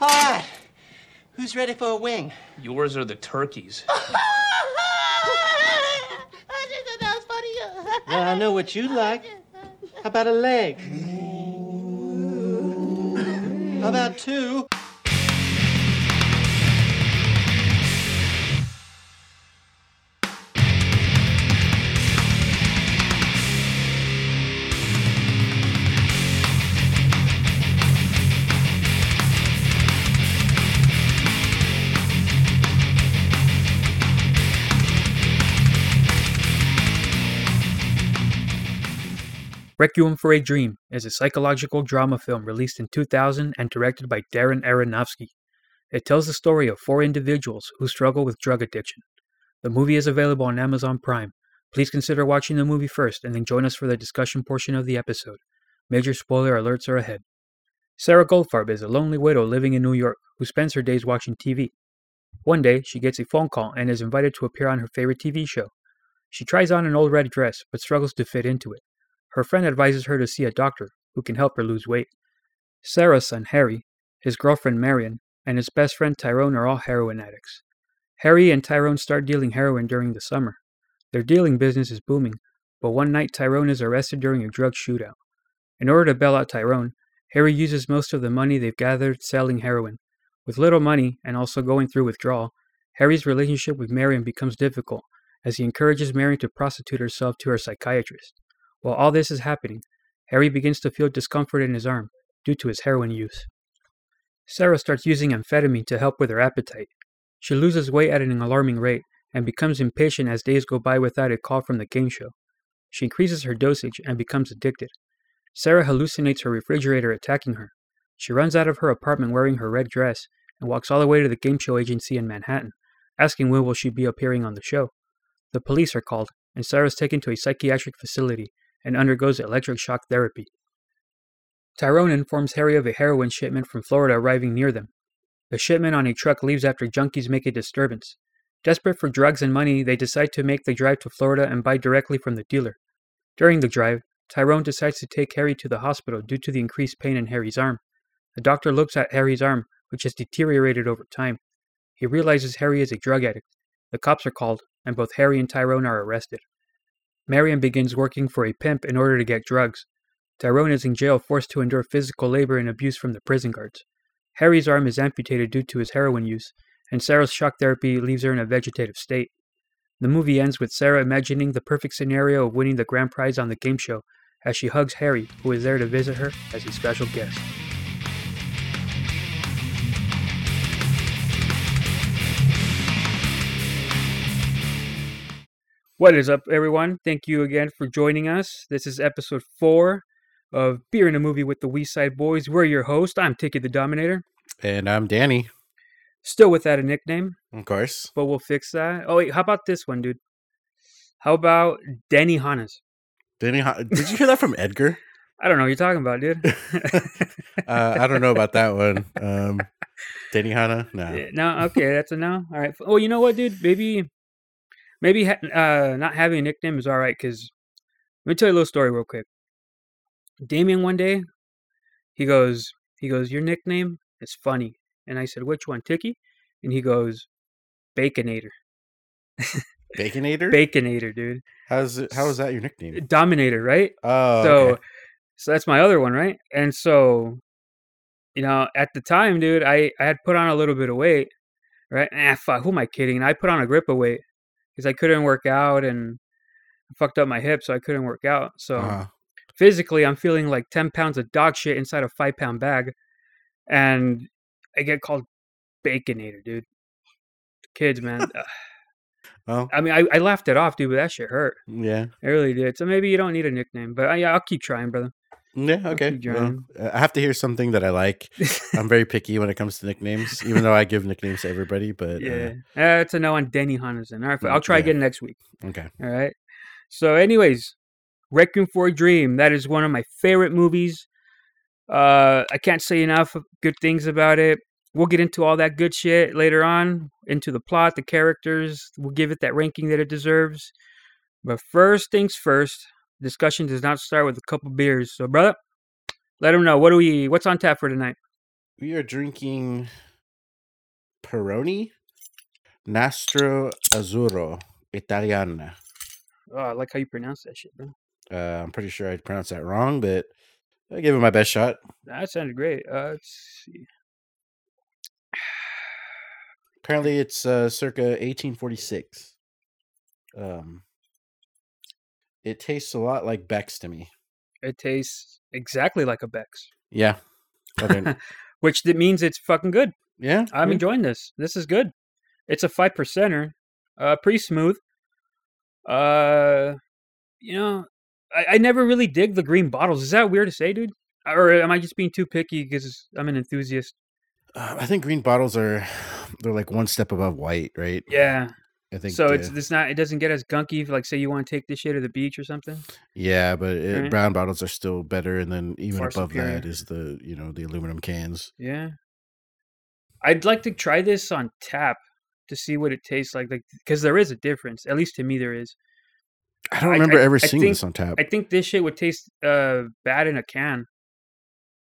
All right. Who's ready for a wing? Yours are the turkeys. Well, I know what you like. How about a leg? How about two? Requiem for a Dream is a psychological drama film released in 2000 and directed by Darren Aronofsky. It tells the story of four individuals who struggle with drug addiction. The movie is available on Amazon Prime. Please consider watching the movie first and then join us for the discussion portion of the episode. Major spoiler alerts are ahead. Sarah Goldfarb is a lonely widow living in New York who spends her days watching TV. One day, she gets a phone call and is invited to appear on her favorite TV show. She tries on an old red dress but struggles to fit into it. Her friend advises her to see a doctor who can help her lose weight. Sarah's son Harry, his girlfriend Marion, and his best friend Tyrone are all heroin addicts. Harry and Tyrone start dealing heroin during the summer. Their dealing business is booming, but one night Tyrone is arrested during a drug shootout. In order to bail out Tyrone, Harry uses most of the money they've gathered selling heroin. With little money and also going through withdrawal, Harry's relationship with Marion becomes difficult as he encourages Marion to prostitute herself to her psychiatrist. While all this is happening, Harry begins to feel discomfort in his arm due to his heroin use. Sarah starts using amphetamine to help with her appetite. She loses weight at an alarming rate and becomes impatient as days go by without a call from the game show. She increases her dosage and becomes addicted. Sarah hallucinates her refrigerator attacking her. She runs out of her apartment wearing her red dress and walks all the way to the game show agency in Manhattan, asking when will she be appearing on the show. The police are called, and Sarah is taken to a psychiatric facility and undergoes electric shock therapy. Tyrone informs Harry of a heroin shipment from Florida arriving near them. The shipment on a truck leaves after junkies make a disturbance. Desperate for drugs and money, they decide to make the drive to Florida and buy directly from the dealer. During the drive, Tyrone decides to take Harry to the hospital due to the increased pain in Harry's arm. The doctor looks at Harry's arm, which has deteriorated over time. He realizes Harry is a drug addict. The cops are called, and both Harry and Tyrone are arrested. Marion begins working for a pimp in order to get drugs. Tyrone is in jail forced to endure physical labor and abuse from the prison guards. Harry's arm is amputated due to his heroin use, and Sarah's shock therapy leaves her in a vegetative state. The movie ends with Sarah imagining the perfect scenario of winning the grand prize on the game show as she hugs Harry, who is there to visit her as a special guest. What is up, everyone? Thank you again for joining us. This is episode four of Beer in a Movie with the West Side Boys. We're your host. I'm Tiki the Dominator. And I'm Danny, Still without a nickname, of course. but we'll fix that. Oh, wait, how about this one, dude? How about Danny Hannes? Danny, Ho- did you hear that from Edgar? I don't know what you're talking about, dude. Uh, I don't know about that one. Um, Danny Hanna? No. No, okay, that's a no. All right. Oh, you know what, dude? Maybe, maybe ha- uh, not having a nickname is all right. Cause let me tell you a little story real quick. Damien one day, he goes, he goes, your nickname is funny, and I said, which one, Tiki? And he goes, Baconator, Baconator? Baconator, dude, How's it, how is that your nickname? Dominator, right? Oh, so, okay. so that's my other one, right? And so, you know, at the time, dude, I I had put on a little bit of weight, right? Ah, fuck, who am I kidding? And I put on a grip of weight because I couldn't work out and I fucked up my hip, so I couldn't work out. So Uh-huh. physically, I'm feeling like ten pounds of dog shit inside a five pound bag, and I get called Baconator, dude. Kids, man. Well, I mean, I, I laughed it off, dude, but that shit hurt. yeah. It really did. So maybe you don't need a nickname, but uh, yeah, I'll keep trying, brother. Yeah, okay. Well, uh, I have to hear something that I like. I'm very picky when it comes to nicknames, even though I give nicknames to everybody. But Yeah, uh, it's a no on Denny Hunnison. All right, I'll try yeah. again next week. uh, okay. All right. So, anyways, Requiem for a Dream. That is one of my favorite movies. Uh, I can't say enough good things about it. We'll get into all that good shit later on, into the plot, the characters. We'll give it that ranking that it deserves. But first things first, discussion does not start with a couple beers. So, brother, let them know what do we, what's on tap for tonight. We are drinking Peroni Nastro Azzurro Italiana. Oh, I like how you pronounce that shit, bro. Uh, I'm pretty sure I pronounced that wrong, but I gave it my best shot. That sounded great. Uh, let's see. Apparently, it's uh, circa 1846. Um, it tastes a lot like Beck's to me. It tastes exactly like a Beck's, Yeah. Than- which that means it's fucking good. yeah. I'm yeah. enjoying this. This is good. It's a five percenter. Uh, pretty smooth. Uh, you know, I, I never really dig the green bottles. Is that weird to say, dude? Or am I just being too picky because I'm an enthusiast? Uh, I think green bottles are they're like one step above white, right? Yeah. I think So it's uh, it's not it doesn't get as gunky if like say you want to take this shit to the beach or something. yeah, but it, Right. brown bottles are still better, and then even Far above superior. that is the you know the aluminum cans. Yeah. I'd like to try this on tap to see what it tastes like, like because there is a difference. At least to me, there is. I don't remember I- ever I seeing think- this on tap. I think this shit would taste uh bad in a can.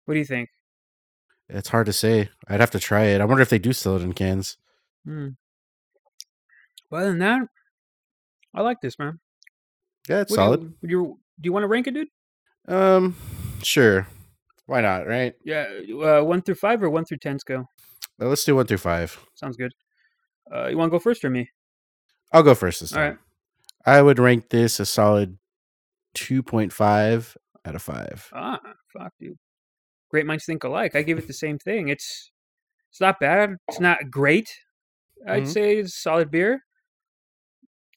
What do you think? it's hard to say. I'd have to try it. I wonder if they do sell it in cans. Hmm. Well, other than that, I like this, man. Yeah, it's What solid. Do you, you do you want to rank it, dude? Um, sure. Why not? Right. Yeah, uh, one through five or one through ten scale. Well, let's do one through five. Sounds good. Uh, you want to go first or me? I'll go first this All time. right. I would rank this a solid two point five out of five. Ah, fuck, dude. Great minds think alike. I give it the same thing. It's it's not bad. It's not great. I'd Mhm. say it's solid beer.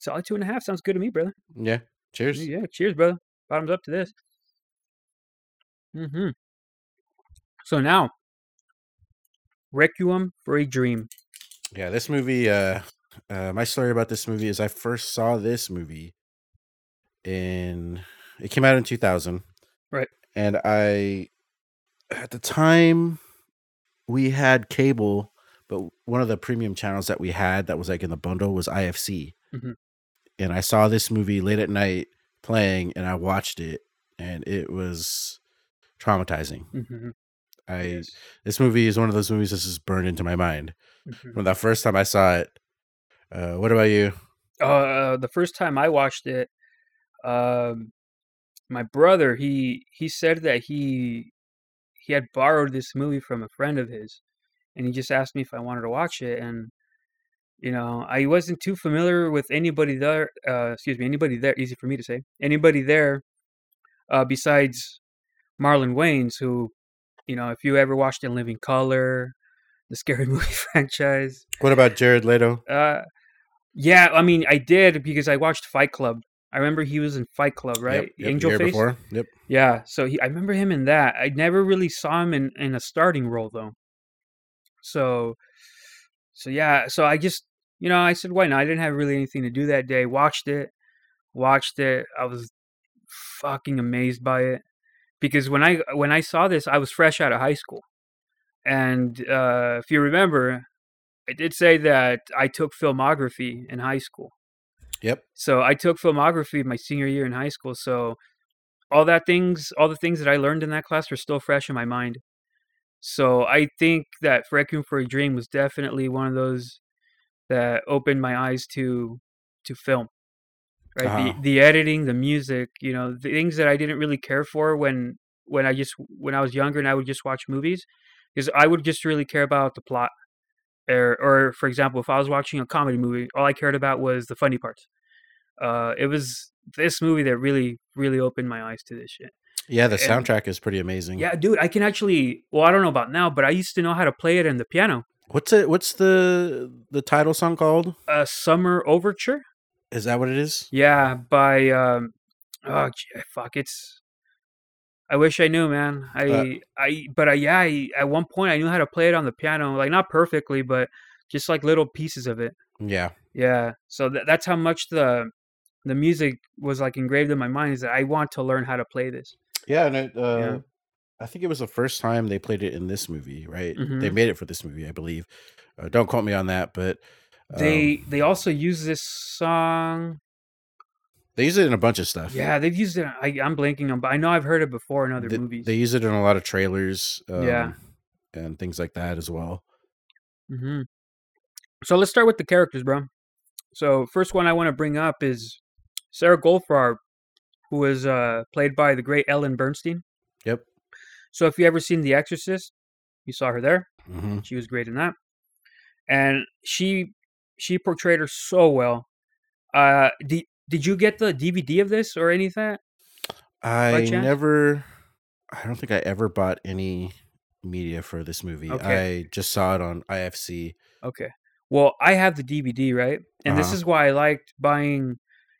Solid two and a half sounds good to me, brother. Yeah. Cheers. Yeah, cheers, brother. Bottoms up to this. Mm-hmm. So now, Requiem for a Dream. Yeah, this movie. Uh, uh, my story about this movie is I first saw this movie in. It came out in two thousand, Right. And I, at the time, we had cable, but one of the premium channels that we had that was like in the bundle was IFC, Mhm. And I saw this movie late at night playing, and I watched it, and it was traumatizing. Mm-hmm. I this movie is one of those movies that's just burned into my mind Mhm. from the first time I saw it. Uh, what about you? Uh, the first time I watched it, um, my brother he he said that he he had borrowed this movie from a friend of his, and he just asked me if I wanted to watch it, and you know I wasn't too familiar with anybody there. Uh, excuse me, anybody there. Easy for me to say. Anybody there, uh, besides Marlon Wayans, who you know if you ever watched In Living Color, the Scary Movie franchise. What about Jared Leto? Uh, yeah, I mean, I did because I watched Fight Club. I remember he was in Fight Club, right? Yep, yep, Angel Face. Before. Yep. Yeah, so he, I remember him in that. I never really saw him in, in a starting role though. So, so yeah, so I just, you know, I said, why not? I didn't have really anything to do that day. Watched it, watched it. I was fucking amazed by it because when I when I saw this, I was fresh out of high school, and uh, if you remember, I did say that I took filmography in high school. Yep. So I took filmography my senior year in high school. So all that things, all the things that I learned in that class are still fresh in my mind. So I think that Requiem for a Dream was definitely one of those that opened my eyes to to film. Right, Uh-huh. the the editing, the music, you know, the things that I didn't really care for when when I just when I was younger and I would just watch movies, because I would just really care about the plot. Or, or for example, if I was watching a comedy movie, all I cared about was the funny parts. Uh, it was this movie that really, really opened my eyes to this shit. Yeah, the And- soundtrack is pretty amazing. Yeah, dude, I can actually. Well, I don't know about now, but I used to know how to play it in the piano. What's it? What's the the title song called? Uh, Summer Overture. Is that what it is? Yeah, by um, oh gee, fuck, it's. I wish I knew, man. I Uh, I but I yeah, I, at one point I knew how to play it on the piano, like not perfectly, but just like little pieces of it. Yeah. Yeah, so th- that's how much the the music was like engraved in my mind is that I want to learn how to play this. Yeah, and it, uh, Yeah. I think it was the first time they played it in this movie, right? They Mhm. made it for this movie, I believe. Uh, don't quote me on that, but um, They they also use this song. they use it in a bunch of stuff. Yeah, they've used it. I, I'm blanking on, but I know I've heard it before in other they, movies. they use it in a lot of trailers. Um, Yeah. and things like that as well. hmm So let's start with the characters, bro. So first one I want to bring up is Sarah Goldfarb, who was uh, played by the great Ellen Burstyn. Yep. So if you ever seen The Exorcist, you saw her there. hmm She was great in that, and she she portrayed her so well. Uh, did did you get the DVD of this or any of that? I never. I don't think I ever bought any media for this movie. Okay. I just saw it on IFC. Okay. Well, I have the DVD, right? And this Uh-huh. is why I liked buying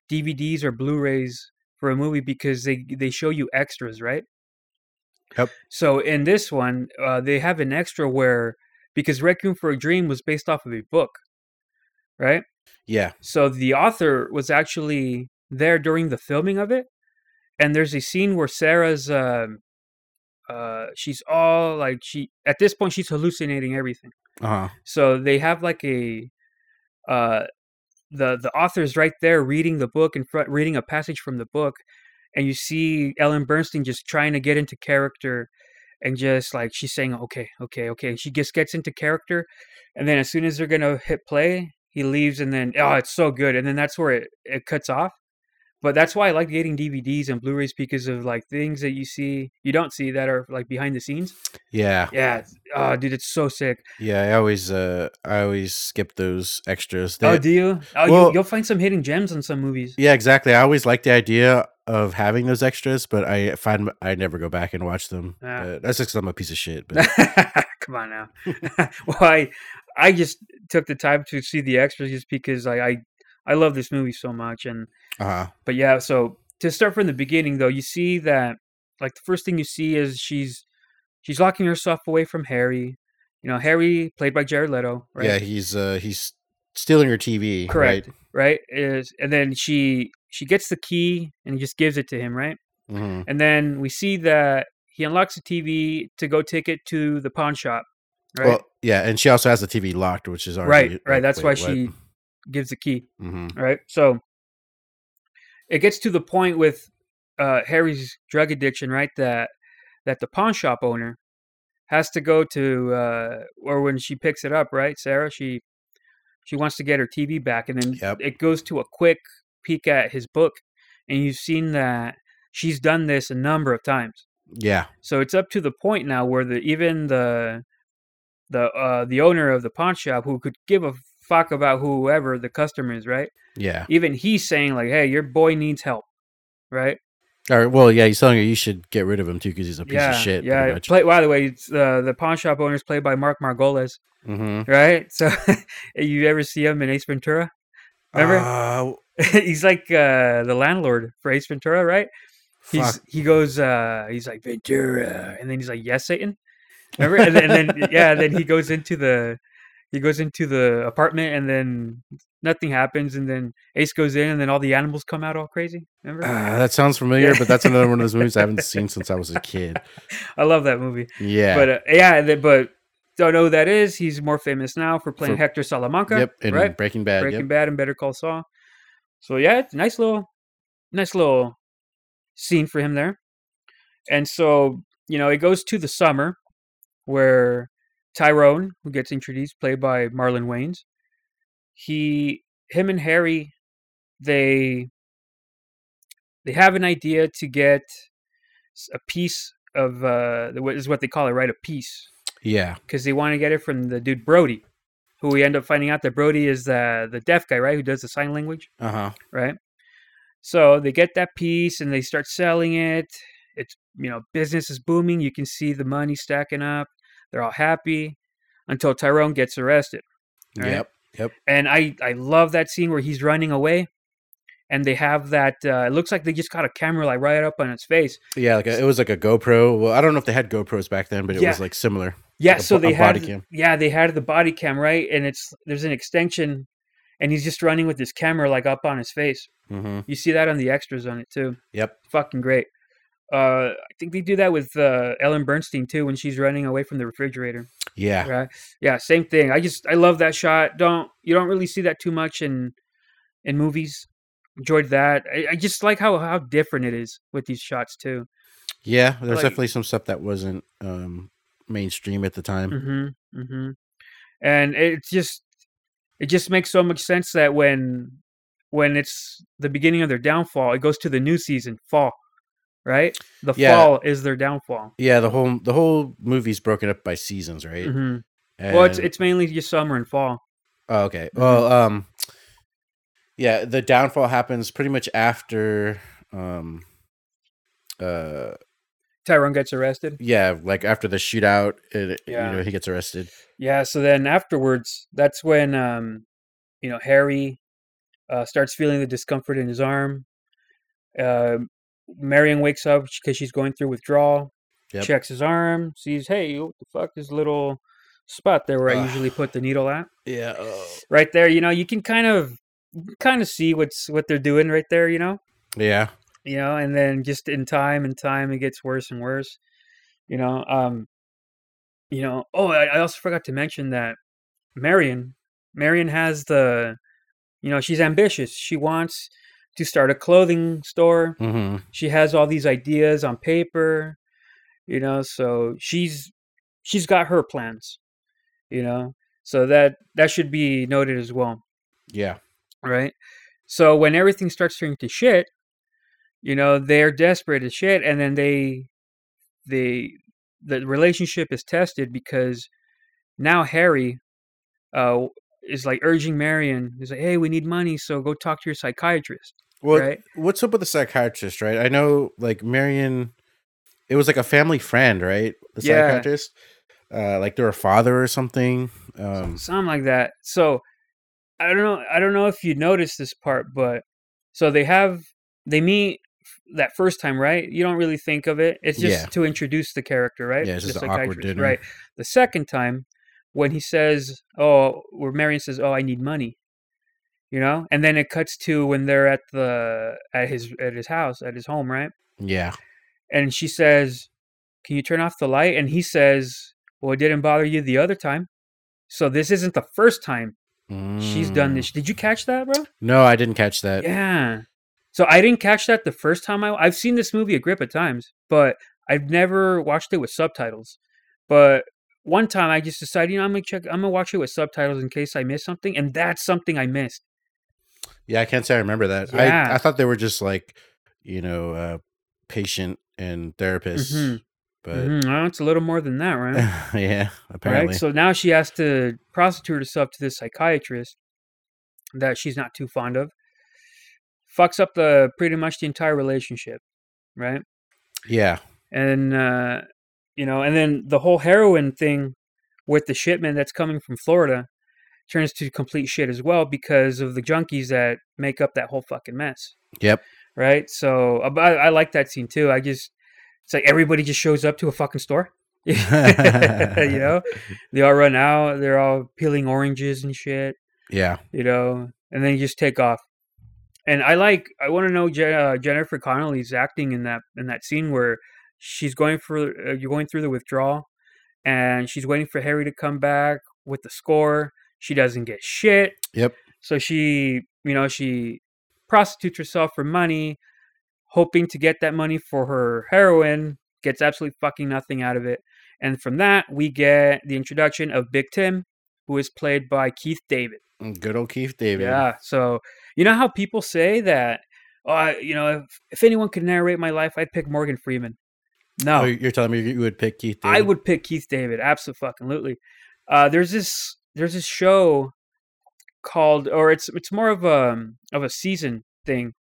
DVDs or Blu-rays for a movie because they they show you extras, right? Yep. So in this one, uh, they have an extra where because Requiem for a Dream was based off of a book, right? Yeah. So the author was actually there during the filming of it, and there's a scene where Sarah's um, uh, she's all like she at this point she's hallucinating everything. Uh huh. So they have like a uh the the author's right there reading the book in front reading a passage from the book and you see Ellen Burstyn just trying to get into character and just like she's saying okay okay okay and she just gets into character and then as soon as they're gonna hit play he leaves and then oh it's so good and then that's where it, it cuts off but that's why I like getting DVDs and Blu-rays because of like things that you see you don't see that are like behind the scenes Yeah. yeah oh dude it's so sick Yeah. I always uh I always skip those extras. oh do you oh well- you, you'll find some hidden gems in some movies yeah, exactly. I always like the idea of having those extras, but I find I never go back and watch them. Uh, that's just 'cause I'm a piece of shit. But Come on now. well, I I just took the time to see the extras just because I I, I love this movie so much and uh but yeah, so to start from the beginning though, you see that like the first thing you see is she's she's locking herself away from Harry. You know, Harry played by Jared Leto, right? yeah, he's uh he's stealing her TV. Correct. Right? Is and then she she gets the key and just gives it to him, right? Right. hmm And then we see that he unlocks the TV to go take it to the pawn shop. Right? Well, yeah, and she also has the TV locked, which is already right, right. That's why she gives the key. hmm Right. So it gets to the point with uh, Harry's drug addiction, right? That that the pawn shop owner has to go to, uh, or when she picks it up, right, Sarah, she she wants to get her TV back, and then Yep. it goes to a quick peek at his book, and you've seen that she's done this a number of times. Yeah. So it's up to the point now where the even the the uh, the owner of the pawn shop who could give a fuck about whoever the customer is, right? Yeah. Even he's saying like, "Hey, your boy needs help," right? Or well, yeah, he's telling her you should get rid of him too because he's a piece yeah, of shit. yeah. Play, by the way, it's, uh, the pawn shop owner is played by Mark Margolis, hmm right? So you ever see him in Ace Ventura? Remember? Uh, he's like uh, the landlord for Ace Ventura, right? He's fuck. he goes uh he's like Ventura and then he's like yes Satan. Remember? and, then, and then yeah, then he goes into the he goes into the apartment and then nothing happens and then Ace goes in and then all the animals come out all crazy. Remember? Ah, that sounds familiar, but that's another one of those movies I haven't seen since I was a kid. I love that movie. Yeah. But uh, yeah, but don't know who that is. He's more famous now for playing For- Hector Salamanca. yep. In right? Breaking Bad. Breaking yep. Bad and Better Call Saul. So yeah, it's a nice little, nice little scene for him there. And so you know, it goes to the summer where Tyrone, who gets introduced, played by Marlon Wayans, he, him and Harry, they, they have an idea to get a piece of uh, what is what they call it, right? A piece Yeah. because they want to get it from the dude Brody, who we end up finding out that Brody is the the deaf guy, right? Who does the sign language, Uh huh. right? So they get that piece and they start selling it. It's you know business is booming. You can see the money stacking up. They're all happy until Tyrone gets arrested. Right. Yep. Yep. And I I love that scene where he's running away, and they have that. Uh, it looks like they just got a camera like right up on his face. Yeah. Like a, it was like a GoPro. Well, I don't know if they had GoPros back then, but it Yeah. was like similar. Yeah, Like so they a had body cam. yeah they had the body cam right, and it's there's an extension, and he's just running with his camera like up on his face. hmm You see that on the extras on it too. Yep. Fucking great. Uh, I think they do that with uh, Ellen Burstyn too when she's running away from the refrigerator. Yeah. Right? Yeah, same thing. I just I love that shot. Don't you don't really see that too much in in movies. Enjoyed that. I, I just like how how different it is with these shots too. Yeah. There's Like- definitely some stuff that wasn't um mainstream at the time. Mm-hmm. Mm-hmm. And it just it just makes so much sense that when when it's the beginning of their downfall, it goes to the new season, fall. Right? The Yeah. fall is their downfall. Yeah, the whole the whole movie's broken up by seasons, right? hmm Well, it's it's mainly just summer and fall. Oh, okay. Mhm. Well, um, yeah, the downfall happens pretty much after, um, uh, Tyrone gets arrested. yeah, like after the shootout, it, Yeah. you know, he gets arrested. Yeah, so then afterwards, that's when um, you know, Harry uh, starts feeling the discomfort in his arm. Uh, Marion wakes up because she's going through withdrawal. Yep. Checks his arm, sees, hey, what the fuck is a little spot there where I usually put the needle at? Yeah. Right there, you know, you can kind of kind of see what's what they're doing right there, you know, yeah. You know, and then just in time and time, it gets worse and worse. You know, um, you know. Oh, I, I also forgot to mention that Marion, Marion has the, you know, she's ambitious. She wants to start a clothing store. hmm She has all these ideas on paper, you know. So she's she's got her plans, you know. So that that should be noted as well Yeah. right? So when everything starts turning to shit, you know, they're desperate as shit, and then they, they, the relationship is tested because now Harry, uh, is like urging Marion. He's like, "Hey, we need money, so go talk to your psychiatrist." Well, Right. what's up with the psychiatrist, right? I know, like Marion, it was like a family friend, right? The Yeah. psychiatrist, uh, like they're a father or something. Um, something like that. So I don't know. I don't know if you noticed this part, but so they have they meet that first time, right? You don't really think of it. It's just Yeah. to introduce the character, right? Yeah, it's The just an awkward dinner. right? The second time, when he says, "Oh," where Marion says, "Oh, I need money," you know, and then it cuts to when they're at the at his at his house at his home, right? yeah. And she says, "Can you turn off the light?" And he says, "Well, it didn't bother you the other time." So this isn't the first time she's done Mm. this. Did you catch that, bro? No, I didn't catch that. Yeah. So I didn't catch that the first time I I've seen this movie a grip of times, but I've never watched it with subtitles. But one time I just decided, you know, I'm gonna check I'm gonna watch it with subtitles in case I miss something, and that's something I missed. Yeah, I can't say I remember that. Yeah. I I thought they were just like, you know, uh, patient and therapist, Mhm. but Mhm, well, it's a little more than that, right? yeah, apparently. Right. So now she has to prostitute herself to this psychiatrist that she's not too fond of. Fucks up the pretty much the entire relationship, right? yeah, and uh, you know, and then the whole heroin thing with the shipment that's coming from Florida turns to complete shit as well because of the junkies that make up that whole fucking mess, yep, right? So uh, I, I like that scene too. I just it's like everybody just shows up to a fucking store. you know, they all run out. They're all peeling oranges and shit yeah, you know, and then you just take off. And I like, I want to know Je- uh, Jennifer Connelly's acting in that in that scene where she's going for uh, you're going through the withdrawal, and she's waiting for Harry to come back with the score. She doesn't get shit, yep, so she, you know, she prostitutes herself for money, hoping to get that money for her heroin. Gets absolutely fucking nothing out of it, and from that we get the introduction of Big Tim, who is played by Keith David. good old Keith David. Yeah. So you know how people say that, oh, I, you know, if, if anyone could narrate my life, I'd pick Morgan Freeman. No, Oh, you're telling me you would pick Keith David? I would pick Keith David. Absolutely. Uh, there's this there's this show called, or it's it's more of a of a season thing.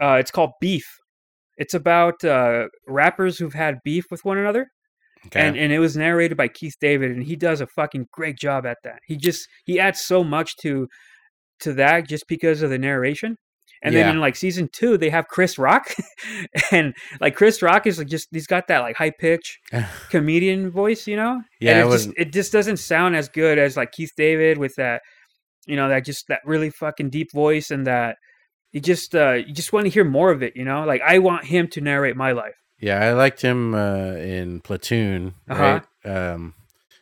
Uh, it's called Beef. It's about uh, rappers who've had beef with one another Okay. and and it was narrated by Keith David, and he does a fucking great job at that. He just he adds so much to to that just because of the narration. And Yeah. then in like season two, they have Chris Rock, and like Chris Rock is like just he's got that like high pitch comedian voice, you know. Yeah, and I it just it just doesn't sound as good as like Keith David with that, you know, that just that really fucking deep voice and that you just uh you just want to hear more of it, you know. Like I want him to narrate my life. yeah, I liked him uh, in Platoon. Uh-huh. Right. Um,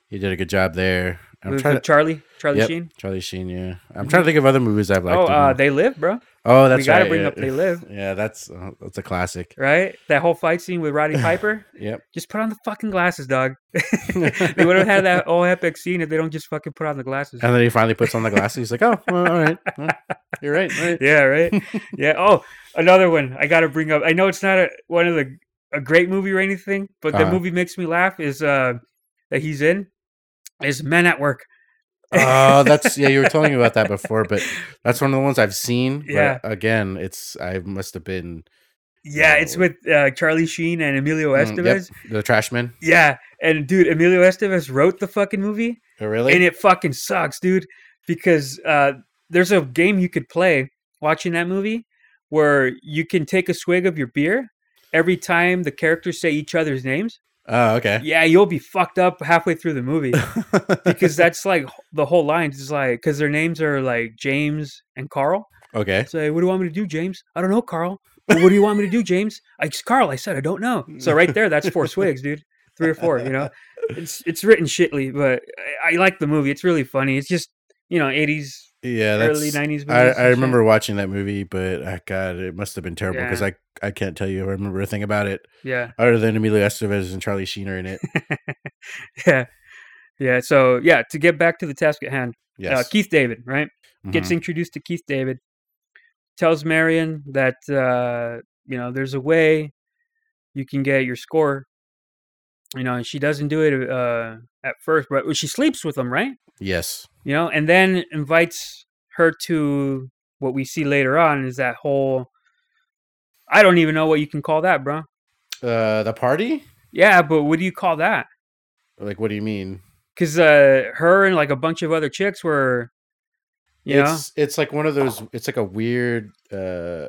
he did a good job there. I'm trying to. Charlie, Charlie Yep, Sheen. Charlie Sheen. Yeah, I'm trying to think of other movies I've liked. oh, uh. They Live, bro. oh, that's we gotta right, bring yeah. up They Live. Yeah, that's uh, that's a classic. Right? That whole fight scene with Roddy Piper. Yep. just put on the fucking glasses, dog. they would have had that whole epic scene if they don't just fucking put on the glasses. And then he finally puts on the glasses. He's like, "Oh, well, all right, Well, you're right." right." yeah, right. yeah. Oh, another one I got to bring up. I know it's not a, one of the a great movie or anything, but the Uh-huh. movie makes me laugh. Is uh that he's in is Men at Work. Oh, that's yeah. You were telling me about that before, but that's one of the ones I've seen. but Yeah. again, it's I must have been Yeah, it's with uh, Charlie Sheen and Emilio Mm, yep, Estevez. the Trashman. Yeah, and dude, Emilio Estevez wrote the fucking movie, Oh, really? and it fucking sucks, dude. Because uh, there's a game you could play watching that movie where you can take a swig of your beer every time the characters say each other's names. Oh, okay. Yeah, you'll be fucked up halfway through the movie because that's like the whole line is like because their names are like James and Carl. okay. Say, what do you want me to do, James? I don't know, Carl. "Well, what do you want me to do, James? I Carl, I said I don't know. So right there, that's four swigs, dude. Three or four, you know. It's it's written shitly, but I, I like the movie. It's really funny. It's just you know, eighties, Yeah, that's. early nineties. I, I remember watching that movie, but uh, God, it must have been terrible because Yeah. I I can't tell you I remember a thing about it Yeah, other than Emilio Estevez and Charlie Sheen are in it. yeah, yeah. So yeah, to get back to the task at hand, Yes. uh, Keith David, right? Gets Mhm. introduced to Keith David, tells Marion that uh, you know there's a way you can get your score. You know, and she doesn't do it uh, at first, but she sleeps with him, right? yes. You know, and then invites her to what we see later on is that whole. I don't even know what you can call that, bro. Uh, the party? Yeah, but what do you call that? Like, what do you mean? Because uh, her and like a bunch of other chicks were, you know, it's it's like one of those. It's like a weird, uh,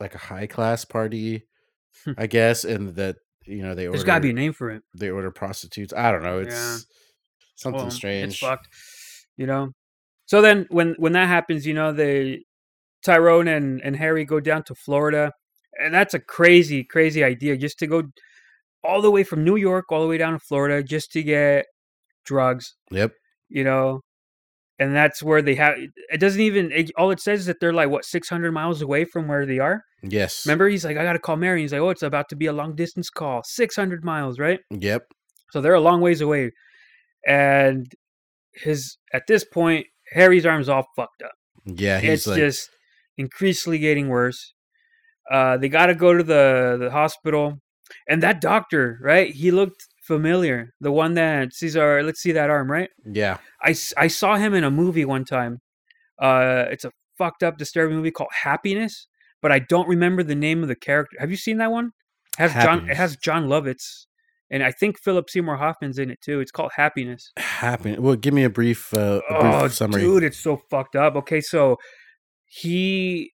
like a high class party, Hmm. I guess, and that you know they order there's got to be a name for it. they order prostitutes. I don't know. It's Yeah. something Well, strange. It's fucked. You know. So then when when that happens, you know, they Tyrone and, and Harry go down to Florida. And that's a crazy, crazy idea just to go all the way from New York all the way down to Florida just to get drugs, Yep. you know. And that's where they have it doesn't even it, all it says is that they're like what 600 miles away from where they are. Yes. Remember he's like I got to call Mary. He's like, "Oh, it's about to be a long distance call. 600 miles, right?" Yep. So they're a long ways away. And his at this point, Harry's arm's all fucked up. Yeah. He's it's like, just increasingly getting worse. Uh, they got to go to the the hospital, and that doctor, right? He looked familiar. The one that our let's see that arm, right? yeah. I, I saw him in a movie one time. Uh, it's a fucked up, disturbing movie called Happiness, but I don't remember the name of the character. Have you seen that one? It has John. It has Jon Lovitz, and I think Philip Seymour Hoffman's in it too. It's called Happiness. Happen. Well, give me a brief, uh, a brief Oh, summary. dude, it's so fucked up. Okay, so he,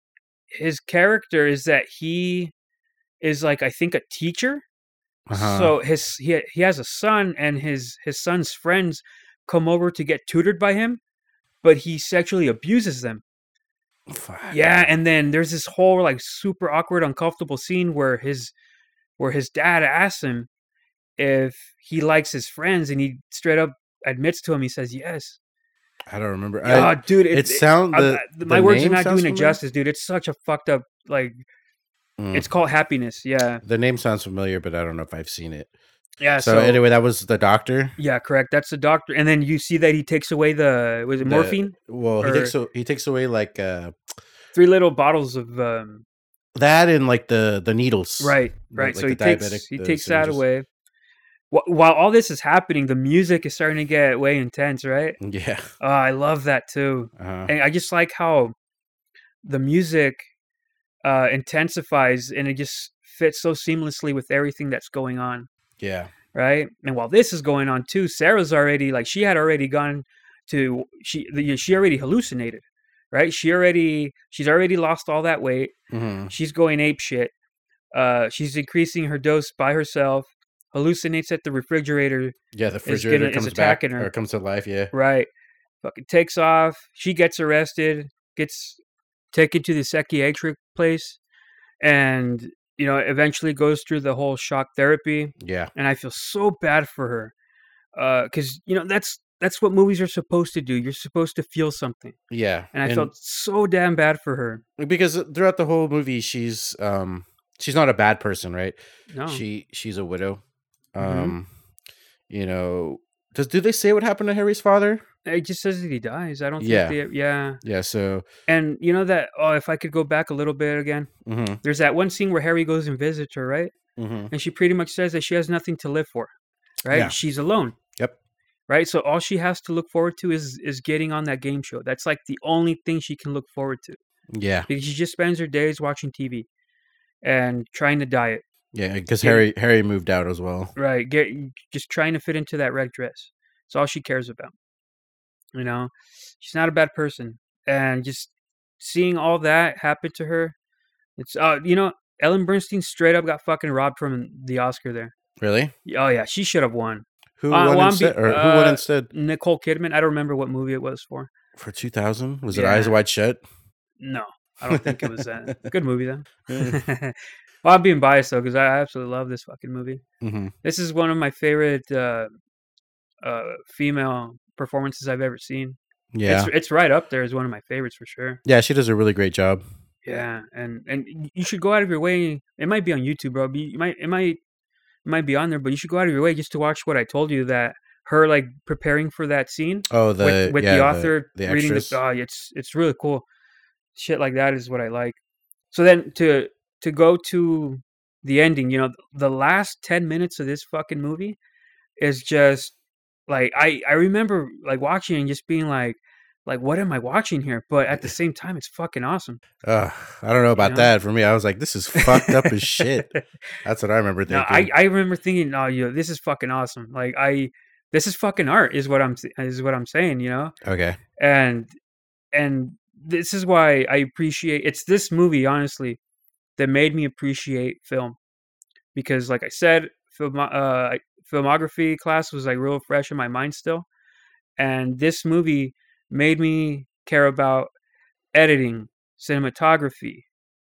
his character is that he is like I think a teacher. Uh-huh. So his he he has a son, and his his son's friends come over to get tutored by him, but he sexually abuses them. Fuck. Yeah, and then there's this whole like super awkward, uncomfortable scene where his where his dad asks him if he likes his friends, and he straight up admits to him. He says yes. I don't remember. Oh, I, dude, it, it, sound my the words are not sounds doing it justice, dude. It's such a fucked up like. Mm. It's called happiness. Yeah, the name sounds familiar, but I don't know if I've seen it. yeah. So, So, anyway, that was the doctor. yeah, correct. That's the doctor, and then you see that he takes away the was it The- morphine? Well, he takes he takes away like uh, Three little bottles of um, that and like the the needles. right, right. like so he takes he takes that away. While all this is happening, the music is starting to get way intense, right? Yeah. Oh, I love that too. Uh-huh. and I just like how the music uh, intensifies and it just fits so seamlessly with everything that's going on, Yeah. right? And while this is going on too, Sarah's already like she had already gone to she the, she already hallucinated, right? She already she's already lost all that weight. hmm She's going ape shit. Uh, she's increasing her dose by herself. Hallucinates at the refrigerator. Yeah. The gonna- refrigerator is comes back attacking her. or comes to life. Yeah. Right. Fucking takes off. She gets arrested, gets taken to the psychiatric place, and you know, eventually goes through the whole shock therapy. Yeah. And I feel so bad for her. Uh, cause you know, that's that's what movies are supposed to do. You're supposed to feel something, Yeah, and I felt so damn bad for her. because throughout the whole movie, she's um she's not a bad person, right? No, She she's a widow. Mhm. Um, you know, does do they say what happened to Harry's father? it just says that he dies. I don't think Yeah. they, yeah. Yeah. So. And you know that oh, if I could go back a little bit again, hmm there's that one scene where Harry goes and visits her, right? hmm And she pretty much says that she has nothing to live for, right? Yeah. She's alone. Yep. Right. So all she has to look forward to is is getting on that game show. That's like the only thing she can look forward to Yeah. because she just spends her days watching TV and trying to diet. Yeah. Because Harry Harry moved out as well. Right. Get just trying to fit into that red dress. It's all she cares about. You know, she's not a bad person, and just seeing all that happen to her, it's uh, you know, Ellen Burstyn straight up got fucking robbed from the Oscar there. Really? Oh yeah, she should have won. Who Uh, won well, instead? or who won uh, instead Nicole Kidman. I don't remember what movie it was for. for two thousand? Was it Eyes Wide Shut? No, I don't think it was that. Good movie though. Well, I'm being biased though because I absolutely love this fucking movie. hmm This is one of my favorite uh, uh, female performances I've ever seen. Yeah. It's it's right up there as one of my favorites for sure. yeah. She does a really great job. Yeah, and and you should go out of your way. It might be on YouTube, bro. You might it might it might be on there, but you should go out of your way just to watch what I told you that her like preparing for that scene Oh, the with, with yeah, the author the reading the. Oh, it's it's really cool. Shit like that is what I like. So then to to go to the ending, you know, the last ten minutes of this fucking movie is just like I I remember like watching and just being like like what am I watching here? But at the same time, it's fucking awesome. Ugh, I don't know about know? that. For me, I was like, this is fucked up as shit. That's what I remember No, thinking. I, I remember thinking, oh, you know, this is fucking awesome. Like I, this is fucking art, is what I'm is what I'm saying, you know. okay. And and this is why I appreciate. It's this movie, honestly, that made me appreciate film, because, like I said, film uh, filmography class was like real fresh in my mind still, and this movie made me care about editing, cinematography,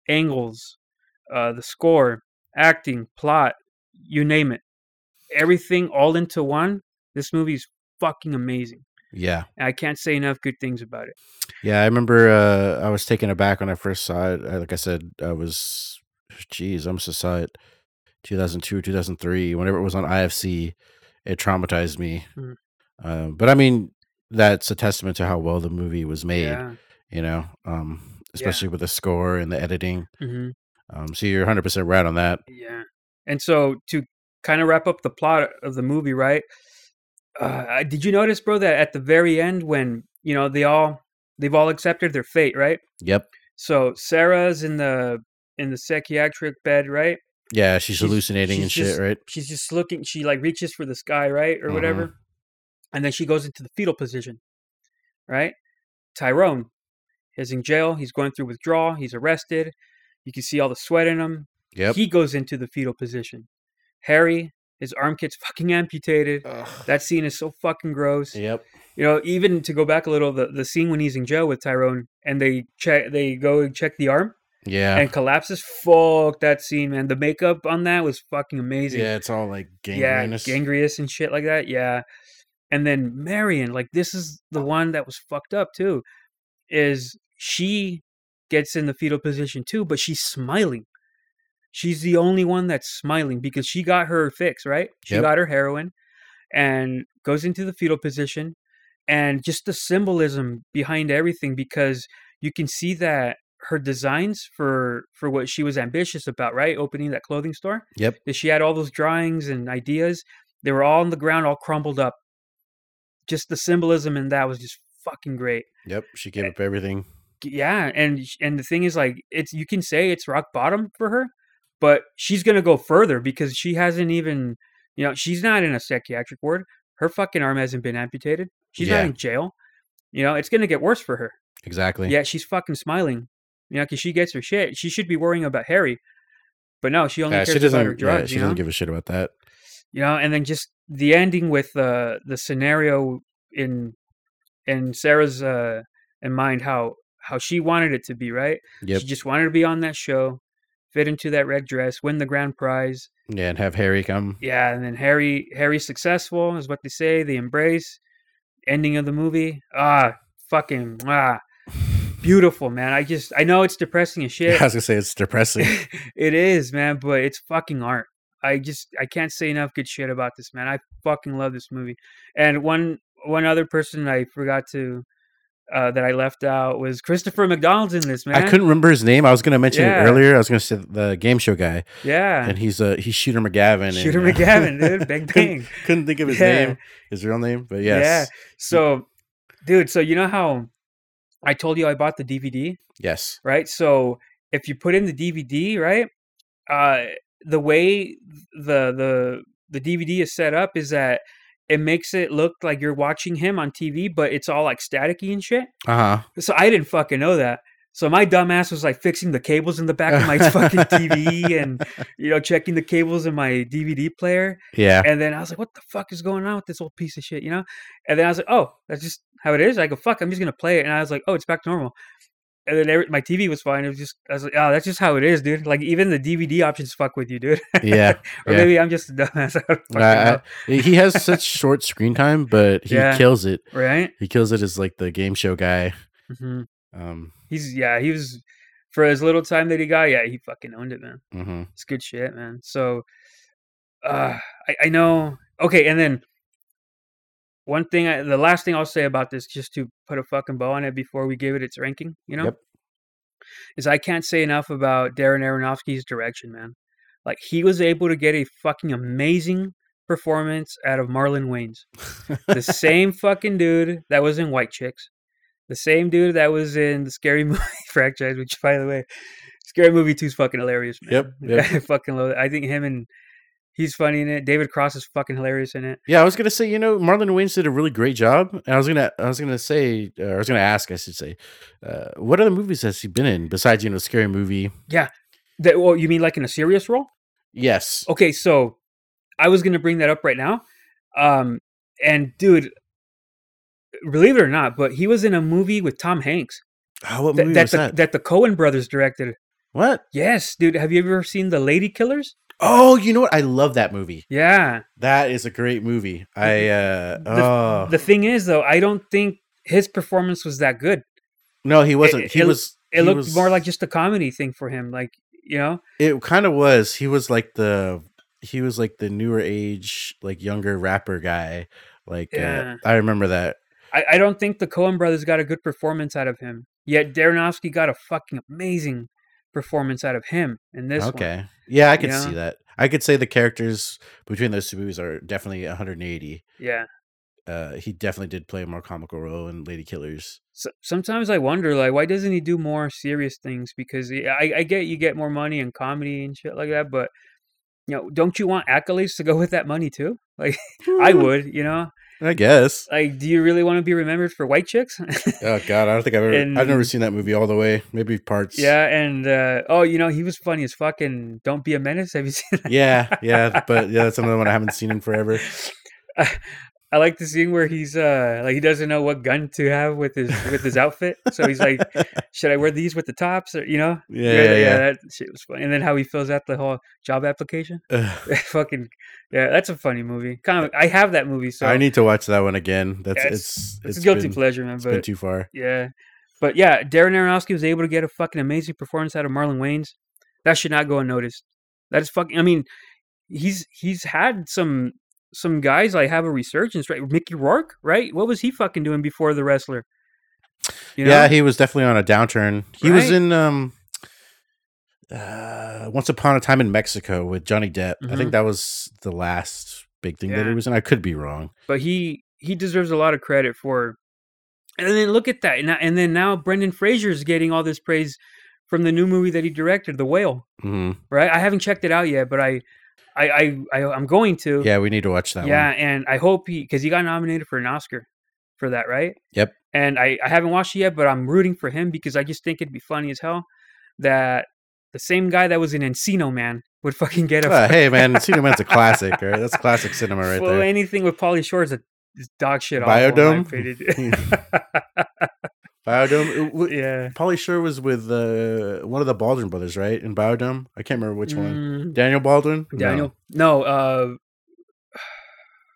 angles, uh, the score, acting, plot, you name it. Everything all into one. This movie's fucking amazing. Yeah. I can't say enough good things about it. Yeah. I remember uh, I was taken aback when I first saw it. Like I said, I was, geez, I must have saw it 2002, 2003. Whenever it was on IFC, it traumatized me. Mhm. Uh, but I mean, that's a testament to how well the movie was made, Yeah. you know, um, especially with the score and the editing. hmm Um, so you're 100% right on that. Yeah. And so to kind of wrap up the plot of the movie, right? Uh, did you notice, bro, that at the very end, when you know they all they've all accepted their fate, right? Yep. So Sarah's in the in the psychiatric bed, right? Yeah. She's, She's- hallucinating and she's shit, right? She's just looking. She like reaches for the sky, right, or whatever, and then she goes into the fetal position, right? Tyrone is in jail. He's going through withdrawal. He's arrested. You can see all the sweat in him. Yep. He goes into the fetal position. Harry, his arm gets fucking amputated. That scene is so fucking gross. Yep. You know, even to go back a little, the, the scene when he's in jail with Tyrone and they check, they go and check the arm Yeah. and collapses. Fuck that scene, man. The makeup on that was fucking amazing. Yeah, it's all like gangrenous. yeah, gangrenous and shit like that. Yeah, and then Marion, like this is the one that was fucked up too. Is she gets in the fetal position too, but she's smiling. She's the only one that's smiling because she got her fix, right? She Yep. got her heroin and goes into the fetal position and just the symbolism behind everything because you can see that her designs for for what she was ambitious about, right? Opening that clothing store Yep. that she had all those drawings and ideas. They were all on the ground, all crumbled up. Just the symbolism in that was just fucking great. Yep. She gave Eh, up everything. Yeah, and and the thing is, like, it's you can say it's rock bottom for her, but she's gonna go further because she hasn't even, you know, she's not in a psychiatric ward. Her fucking arm hasn't been amputated. She's Yeah. not in jail. You know, it's gonna get worse for her. Exactly. Yeah, she's fucking smiling. You know, because she gets her shit. She should be worrying about Harry, but no, she only Yeah, cares she doesn't. about her yeah, drugs. she doesn't give a shit about that. you know and then just the ending with uh, the scenario in in sarah's uh in mind how how she wanted it to be right Yep. she just wanted to be on that show fit into that red dress win the grand prize Yeah, and have Harry come. yeah and then harry harry's successful is what they say they embrace ending of the movie. Ah, fucking ah, beautiful, man. I just I know it's depressing as shit. I was gonna say it's depressing. it is, man, but it's fucking art. I just I can't say enough good shit about this, man. I fucking love this movie. And one one other person I forgot to uh, that I left out was Christopher McDonald's in this, man. I couldn't remember his name. I was gonna mention Yeah. it earlier. I was gonna say the game show guy, Yeah. and he's uh he's Shooter McGavin. and, Shooter uh, McGavin, dude. Bang couldn't, couldn't think of his Yeah. name, his real name, but Yeah. yes, So, dude, so you know how I told you I bought the DVD, yes, right? So if you put in the DVD, right, uh, the way the the the DVD is set up is that it makes it look like you're watching him on TV, but it's all like staticky and shit. uh huh. So I didn't fucking know that. So my dumbass was like fixing the cables in the back of my fucking TV and you know checking the cables in my DVD player. Yeah, And then I was like, what the fuck is going on with this old piece of shit, you know? And then I was like, oh, that's just how it is. I go, fuck, I'm just gonna play it. And I was like, oh, it's back to normal. And then every, my TV was fine. It was just, I was like, oh, that's just how it is, dude. Like even the DVD options fuck with you, dude. yeah. or yeah. maybe I'm just a dumbass. I I- He has such short screen time, but he Yeah. kills it. right? He kills it as like the game show guy. hmm Um, He's yeah, he was for as little time that he got. Yeah, he fucking owned it, man. hmm It's good shit, man. So, uh, I, I know. Okay, and then one thing, I, the last thing I'll say about this, just to put a fucking bow on it before we give it its ranking, you know, Yep. is I can't say enough about Darren Aronofsky's direction, man. Like he was able to get a fucking amazing performance out of Marlon Wayans, the same fucking dude that was in White Chicks, the same dude that was in the Scary Movie franchise. Which, by the way, Scary Movie Two is fucking hilarious, man. Yep, yep. I fucking love it. I think him and he's funny in it. David Cross is fucking hilarious in it. Yeah, I was gonna say, you know, Marlon Wayans did a really great job. And I was gonna, I was gonna say, uh, I was gonna ask, I should say, uh, what other movies has he been in besides, you know, Scary Movie? Yeah, that, well, you mean like in a serious role? Yes. Okay, so I was gonna bring that up right now. Um, and dude, believe it or not, but he was in a movie with Tom Hanks Oh, what that that was the, that? that the Coen brothers directed. What? Yes, dude. Have you ever seen The Lady Killers? Oh, you know what? I love that movie. Yeah. That is a great movie. I uh The- oh The thing is, though, I don't think his performance was that good. no, he wasn't. it- he it- was. It he looked was- more like just a comedy thing for him. Like, you know? it. Kind of was. He was like the. He was like the newer age, like younger rapper guy. Like Yeah. uh, I remember that. I, I don't think the Coen brothers got a good performance out of him. Yet Darrenofsky got a fucking amazing performance out of him in this one. Yeah, I could Yeah. see that. I could say the characters between those two movies are definitely 180. Yeah. Uh, he definitely did play a more comical role in Lady Killers. So, sometimes I wonder, like, why doesn't he do more serious things? Because he- I, I get you get more money in comedy and shit like that, but you know, don't you want accolades to go with that money too? Like, I would, you know, I guess. like, do you really want to be remembered for white chicks? Oh God, I don't think I've ever. I've never seen that movie all the way. Maybe parts. yeah, and uh, oh, you know, he was funny as fucking. Don't be a menace. Have you seen? That? yeah, yeah. But yeah, that's another one I haven't seen in forever. I, like the scene where he's uh like he doesn't know what gun to have with his with his outfit, so he's like, should I wear these with the tops or you know? Yeah, yeah, yeah. That shit was funny. And then how he fills out the whole job application. Fucking yeah, that's a funny movie. Kind of, I have that movie, so I need to watch that one again. That's Yeah, it's it's, a guilty been, pleasure, man. It's been too far. yeah, but yeah, Darren Aronofsky was able to get a fucking amazing performance out of Marlon Wayans. That should not go unnoticed. That is fucking. I mean, he's he's had some some guys like have a resurgence, right? Mickey Rourke, right? What was he fucking doing before the wrestler? You know? Yeah, he was definitely on a downturn. He was in um uh Once Upon a Time in Mexico with Johnny Depp. I Mhm. think that was the last big thing that he was in. I could be wrong. but he he deserves a lot of credit for. And then look at that, and, and then now Brendan Fraser is getting all this praise from the new movie that he directed, The Whale. hmm Right? I haven't checked it out yet, but I, I, I, I I'm going to. Yeah, we need to watch that yeah, one. and I hope he because he got nominated for an Oscar for that, right? Yep. And I I haven't watched it yet, but I'm rooting for him because I just think it'd be funny as hell that the same guy that was in Encino Man would fucking get a Uh, hey man, Encino Man's a classic, right? That's classic cinema right well, there. anything with Pauly Shore is a dog shit. awful, in my Biodome? opinion. Biodome. uh, yeah. Pauly Shore was with uh, one of the Baldwin brothers, right? In Biodome. I can't remember which one. Mm, Daniel Baldwin. No. Daniel. No. uh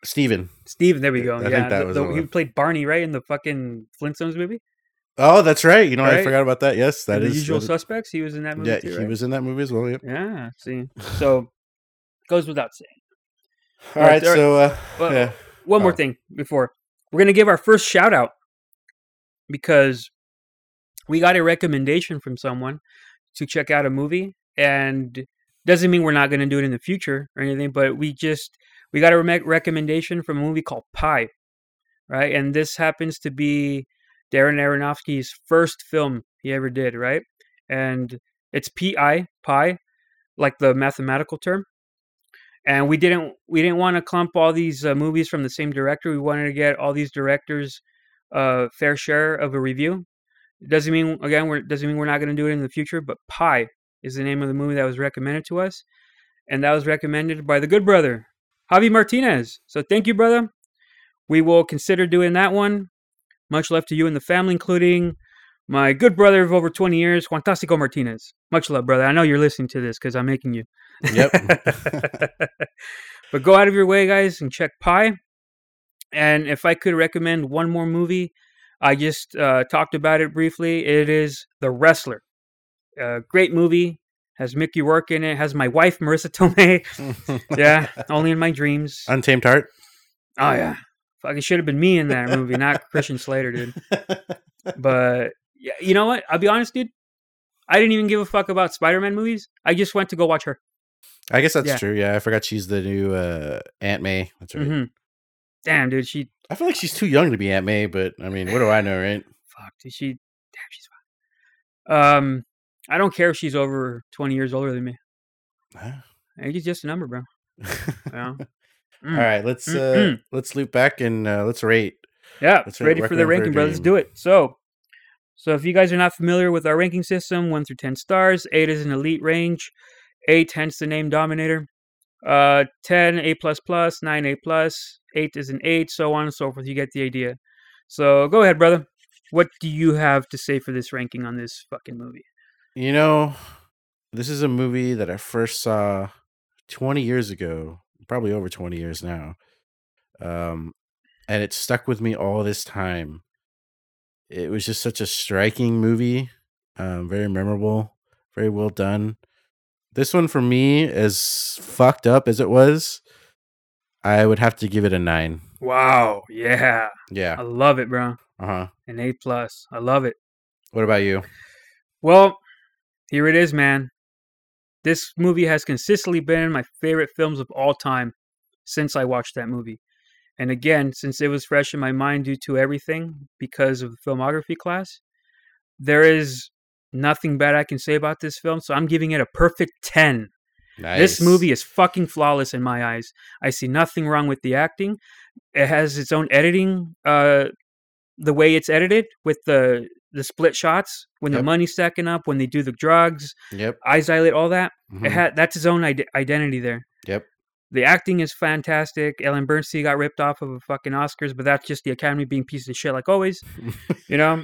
Stephen. Stephen, there we I go. think yeah, that the- was the- the he played Barney, right, in the fucking Flintstones movie. Oh, that's right. You know, I forgot about that. Yes, that And is the Usual that is- Suspects. He was in that movie Yeah, too, he was in that movie as well. Yep. Yeah. See, so goes without saying. All Right, right. So, uh, Well, yeah. One more Oh. thing before we're gonna give our first shout out because we got a recommendation from someone to check out a movie, and doesn't mean we're not gonna do it in the future or anything. But we just we got a re- recommendation from a movie called Pi, right? And this happens to be Darren Aronofsky's first film he ever did, right? And it's P-I, Pi, like the mathematical term. And we didn't we didn't want to clump all these uh, movies from the same director. We wanted to get all these directors uh, fair share of a review. It doesn't mean again we're doesn't mean we're not going to do it in the future. But Pi is the name of the movie that was recommended to us, and that was recommended by the good brother Javi Martinez. So thank you, brother. We will consider doing that one. Much love to you and the family, including my good brother of over 20 years, Fantastico Martinez. Much love, brother. I know you're listening to this because I'm making you. Yep. but go out of your way, guys, and check Pi. And if I could recommend one more movie, I just uh, talked about it briefly. It is The Wrestler. Uh, great movie. Has Mickey Rourke in it. Has my wife Marisa Tomei. yeah, only in my dreams. Untamed Heart. Oh yeah, fuck! It should have been me in that movie, not Christian Slater, dude. But yeah, you know what? I'll be honest, dude. I didn't even give a fuck about Spider-Man movies. I just went to go watch her. I guess that's Yeah. true. Yeah, I forgot she's the new uh, Aunt May. That's right. hmm Damn, dude. She I feel like she's too young to be Aunt May, but I mean, what do I know, right? fuck. Dude, she damn, she's fine. Um, I don't care if she's over twenty years older than me. Age is just a number, bro. Yeah. All right, let's uh Mm-mm. let's loop back and uh, let's rate. Yeah, Let's rate ready for the ranking, bro. Let's Do it. So, so if you guys are not familiar with our ranking system, one through ten stars, eight is an elite range, eight hence the name Dominator, uh, ten A plus plus, nine A plus, eight is an eight, so on and so forth. You get the idea. So go ahead, brother. What do you have to say for this ranking on this fucking movie? You know, this is a movie that I first saw 20 years ago, probably over 20 years now. Um, and it stuck with me all this time. It was just such a striking movie, um, very memorable, very well done. This one for me, as fucked up as it was, I would have to give it a nine. Wow, yeah, Yeah. I love it, bro. Uh huh. An A plus. I love it. What about you? Well, here it is, man. This movie has consistently been my favorite films of all time since I watched that movie. And again, since it was fresh in my mind due to everything because of the filmography class, there is nothing bad I can say about this film. So I'm giving it a perfect 10. This movie is fucking flawless in my eyes. I see nothing wrong with the acting. It has its own editing, uh, the way it's edited with the the split shots when the money's stacking up, when they do the drugs, Yep. eyes dilate, all that. mhm, It had that's its own ide- identity there. Yep. The acting is fantastic. Ellen Burstyn got ripped off of a fucking Oscars, but that's just the Academy being pieces of shit like always. you know,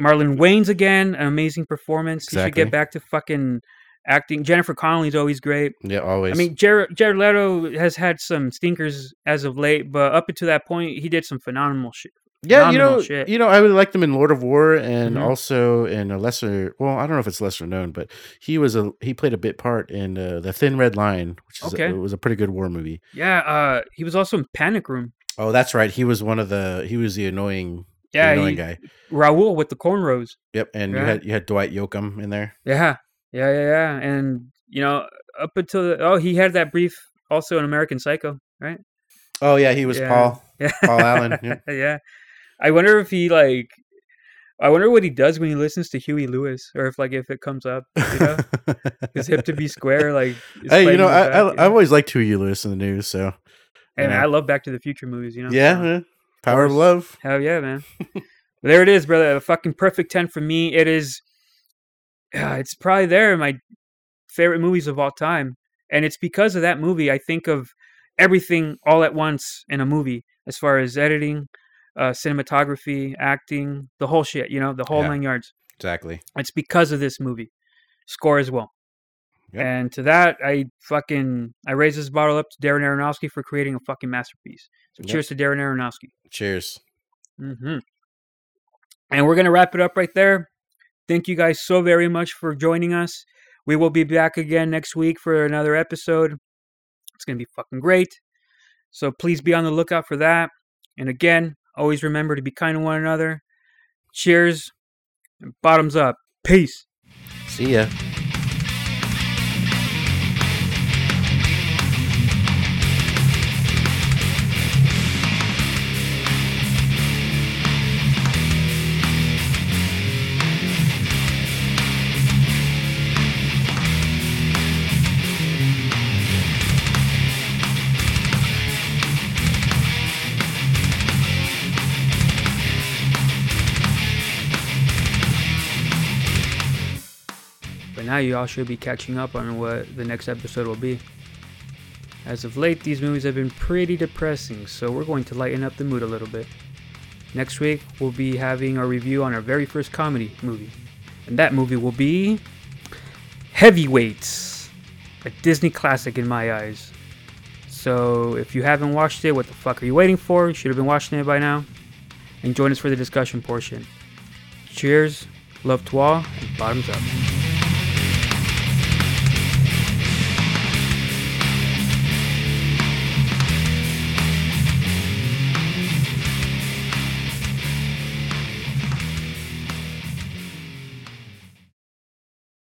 Marlon Wayans again, an amazing performance. He should get back to fucking acting. Jennifer Connelly's always great. Yeah. Always. I mean, Jared, Jared Leto has had some stinkers as of late, but up until that point, he did some phenomenal shit. Yeah, you know, shit. you know, I really liked him in Lord of War and Mhm. also in a lesser. Well, I don't know if it's lesser known, but he was a he played a bit part in uh, the Thin Red Line, which is Okay. it was a pretty good war movie. Yeah, uh, he was also in Panic Room. Oh, that's right. He was one of the he was the annoying Yeah, annoying he, guy. Raul with the cornrows. Yep, and you had you had Dwight Yoakam in there. Yeah, yeah, yeah, yeah. And you know, up until the, oh, he had that brief also in American Psycho, right? Oh yeah, he was Yeah. Paul Yeah, Paul Allen. Yeah. yeah. I wonder if he like. I wonder what he does when he listens to Huey Lewis, or if like if it comes up, you know, his hip to be square, like. hey, you know, I, back, I you I've always liked you listen to the news, so And yeah. I love Back to the Future movies, you know. yeah, so- yeah. Power of. Love. Hell yeah, man. There it is, brother. A fucking perfect 10 for me. It is, uh, it's probably there in my favorite movies of all time. And it's because of that movie, I think of everything all at once in a movie as far as editing, uh, cinematography, acting, the whole shit, you know, the whole Yeah. nine yards. Exactly. It's because of this movie. Score as well. Yep. And to that, I fucking I raise this bottle up to Darren Aronofsky for creating a fucking masterpiece. So Yep. cheers to Darren Aronofsky. Cheers. hmm And we're gonna wrap it up right there. Thank you guys so very much for joining us. We will be back again next week for another episode. It's gonna be fucking great. So please be on the lookout for that. And again, always remember to be kind to one another. Cheers. And bottoms up. Peace. See ya. Now you all should be catching up on what the next episode will be. As of late, these movies have been pretty depressing, so we're going to lighten up the mood a little bit. Next week, we'll be having our review on our very first comedy movie. And that movie will be Heavyweights, a Disney classic in my eyes. So if you haven't watched it, what the fuck are you waiting for? You should have been watching it by now. And join us for the discussion portion. Cheers, love to all, and bottoms up.